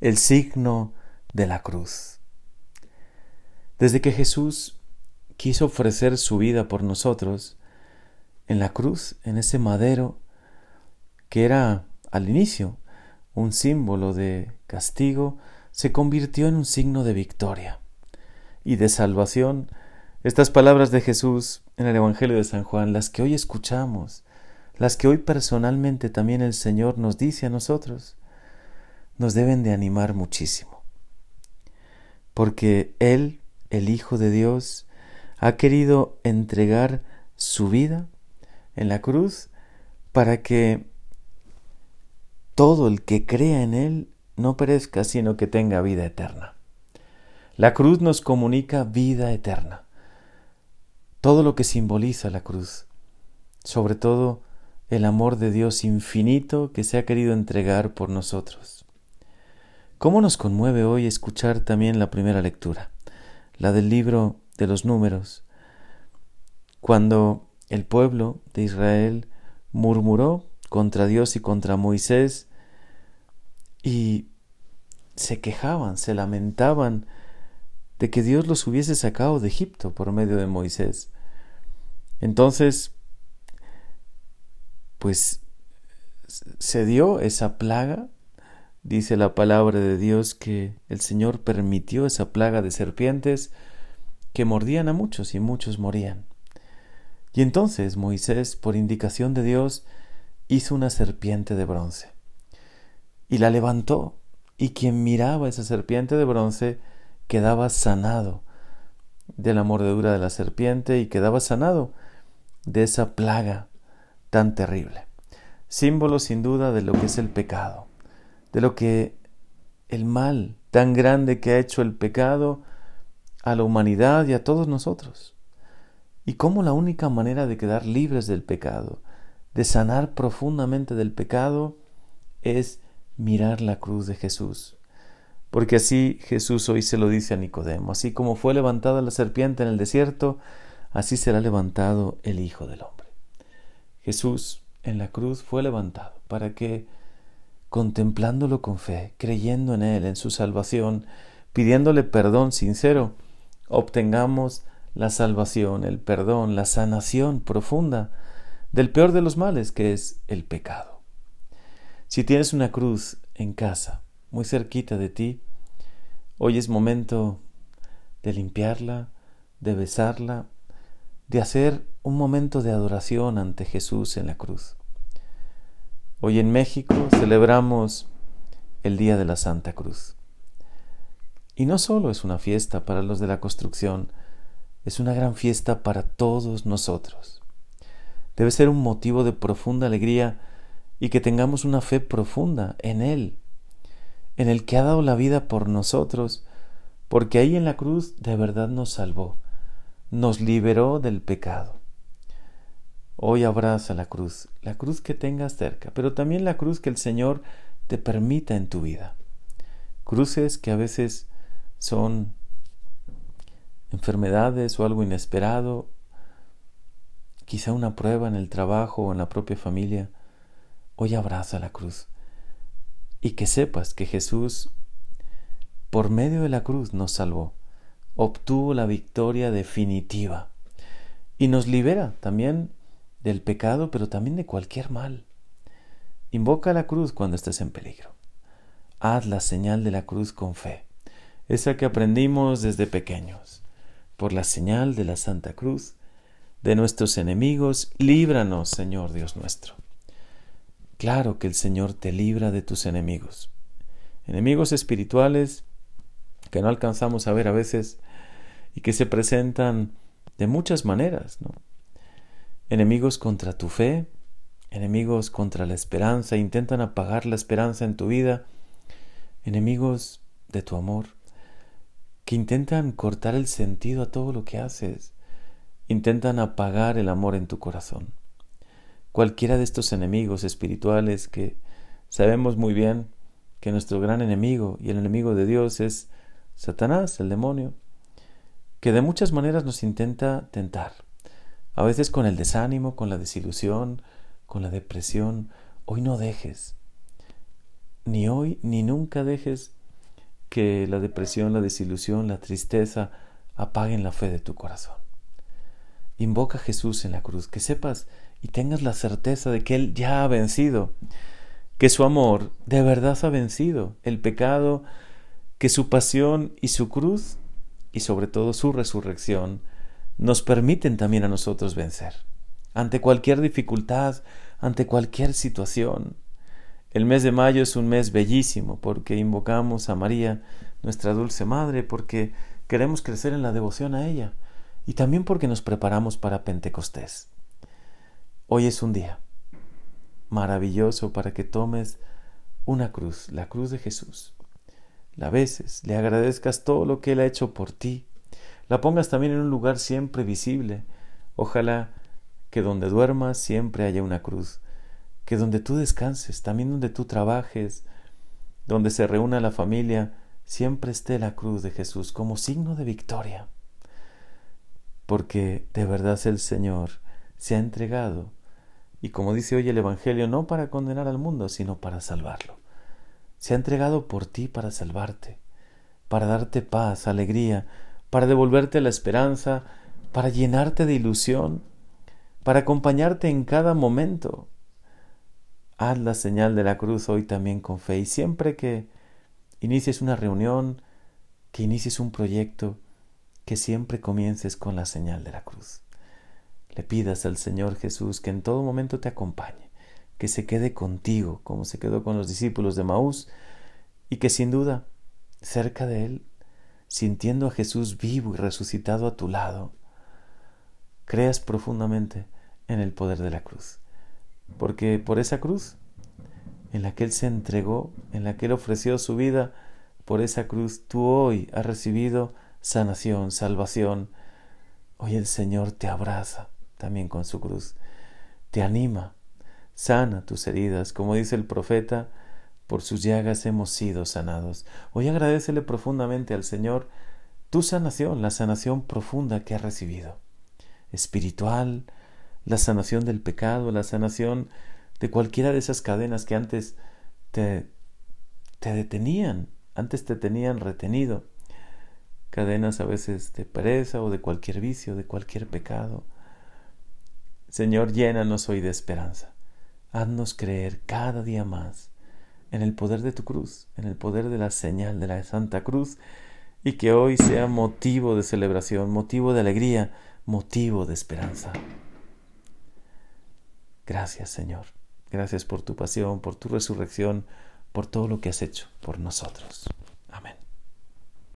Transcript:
el signo de la cruz. Desde que Jesús quiso ofrecer su vida por nosotros, en la cruz, en ese madero, que era al inicio un símbolo de castigo, se convirtió en un signo de victoria y de salvación. Estas palabras de Jesús en el Evangelio de San Juan, las que hoy escuchamos, las que hoy personalmente también el Señor nos dice a nosotros, nos deben de animar muchísimo. Porque Él, el Hijo de Dios, ha querido entregar su vida en la cruz para que todo el que crea en Él no perezca, sino que tenga vida eterna. La cruz nos comunica vida eterna. Todo lo que simboliza la cruz, sobre todo el amor de Dios infinito que se ha querido entregar por nosotros. ¿Cómo nos conmueve hoy escuchar también la primera lectura, la del libro de los números, cuando el pueblo de Israel murmuró contra Dios y contra Moisés y se quejaban, se lamentaban de que Dios los hubiese sacado de Egipto por medio de Moisés. Entonces, pues se dio esa plaga Dice la palabra de Dios que el Señor permitió esa plaga de serpientes que mordían a muchos y muchos morían. Y entonces Moisés, por indicación de Dios, hizo una serpiente de bronce y la levantó, y quien miraba esa serpiente de bronce quedaba sanado de la mordedura de la serpiente y quedaba sanado de esa plaga tan terrible. Símbolo sin duda de lo que es el pecado de lo que el mal tan grande que ha hecho el pecado a la humanidad y a todos nosotros. Y cómo la única manera de quedar libres del pecado, de sanar profundamente del pecado, es mirar la cruz de Jesús. Porque así Jesús hoy se lo dice a Nicodemo, así como fue levantada la serpiente en el desierto, así será levantado el Hijo del Hombre. Jesús en la cruz fue levantado para que contemplándolo con fe, creyendo en Él, en su salvación, pidiéndole perdón sincero, obtengamos la salvación, el perdón, la sanación profunda del peor de los males, que es el pecado. Si tienes una cruz en casa, muy cerquita de ti, hoy es momento de limpiarla, de besarla, de hacer un momento de adoración ante Jesús en la cruz. Hoy en México celebramos el Día de la Santa Cruz. Y no solo es una fiesta para los de la construcción, es una gran fiesta para todos nosotros. Debe ser un motivo de profunda alegría y que tengamos una fe profunda en Él, en el que ha dado la vida por nosotros, porque ahí en la cruz de verdad nos salvó, nos liberó del pecado. Hoy abraza la cruz, la cruz que tengas cerca, pero también la cruz que el Señor te permita en tu vida. Cruces que a veces son enfermedades o algo inesperado, quizá una prueba en el trabajo o en la propia familia. Hoy abraza la cruz y que sepas que Jesús, por medio de la cruz, nos salvó, obtuvo la victoria definitiva y nos libera también del pecado, pero también de cualquier mal. Invoca la cruz cuando estés en peligro. Haz la señal de la cruz con fe, esa que aprendimos desde pequeños. Por la señal de la Santa Cruz, de nuestros enemigos, líbranos, Señor Dios nuestro. Claro que el Señor te libra de tus enemigos. Enemigos espirituales que no alcanzamos a ver a veces y que se presentan de muchas maneras, ¿no? Enemigos contra tu fe, enemigos contra la esperanza, intentan apagar la esperanza en tu vida, enemigos de tu amor, que intentan cortar el sentido a todo lo que haces, intentan apagar el amor en tu corazón. Cualquiera de estos enemigos espirituales que sabemos muy bien que nuestro gran enemigo y el enemigo de Dios es Satanás, el demonio, que de muchas maneras nos intenta tentar a veces con el desánimo, con la desilusión, con la depresión. Hoy no dejes, ni hoy ni nunca dejes que la depresión, la desilusión, la tristeza apaguen la fe de tu corazón. Invoca a Jesús en la cruz, que sepas y tengas la certeza de que Él ya ha vencido, que su amor de verdad ha vencido el pecado, que su pasión y su cruz, y sobre todo su resurrección, nos permiten también a nosotros vencer. Ante cualquier dificultad, ante cualquier situación. El mes de mayo es un mes bellísimo porque invocamos a María, nuestra dulce Madre, porque queremos crecer en la devoción a ella y también porque nos preparamos para Pentecostés. Hoy es un día maravilloso para que tomes una cruz, la cruz de Jesús. La beses, le agradezcas todo lo que Él ha hecho por ti. La pongas también en un lugar siempre visible. Ojalá que donde duermas siempre haya una cruz. Que donde tú descanses, también donde tú trabajes, donde se reúna la familia, siempre esté la cruz de Jesús como signo de victoria. Porque de verdad el Señor se ha entregado y como dice hoy el Evangelio, no para condenar al mundo, sino para salvarlo. Se ha entregado por ti para salvarte, para darte paz, alegría, para devolverte la esperanza, para llenarte de ilusión, para acompañarte en cada momento. Haz la señal de la cruz hoy también con fe y siempre que inicies una reunión, que inicies un proyecto, que siempre comiences con la señal de la cruz le pidas al Señor Jesús que en todo momento te acompañe, que se quede contigo como se quedó con los discípulos de Maús y que sin duda, cerca de Él, sintiendo a Jesús vivo y resucitado a tu lado, creas profundamente en el poder de la cruz. Porque por esa cruz, en la que Él se entregó, en la que Él ofreció su vida, por esa cruz tú hoy has recibido sanación, salvación. Hoy el Señor te abraza también con su cruz. Te anima, sana tus heridas, como dice el profeta, por sus llagas hemos sido sanados. Hoy agradecele profundamente al Señor tu sanación, la sanación profunda que has recibido, espiritual, la sanación del pecado, la sanación de cualquiera de esas cadenas que antes te, te detenían, antes te tenían retenido, cadenas a veces de pereza o de cualquier vicio, de cualquier pecado. Señor, llénanos hoy de esperanza. Haznos creer cada día más en el poder de tu cruz, en el poder de la señal de la Santa Cruz, y que hoy sea motivo de celebración, motivo de alegría, motivo de esperanza. Gracias, Señor. Gracias por tu pasión, por tu resurrección, por todo lo que has hecho por nosotros.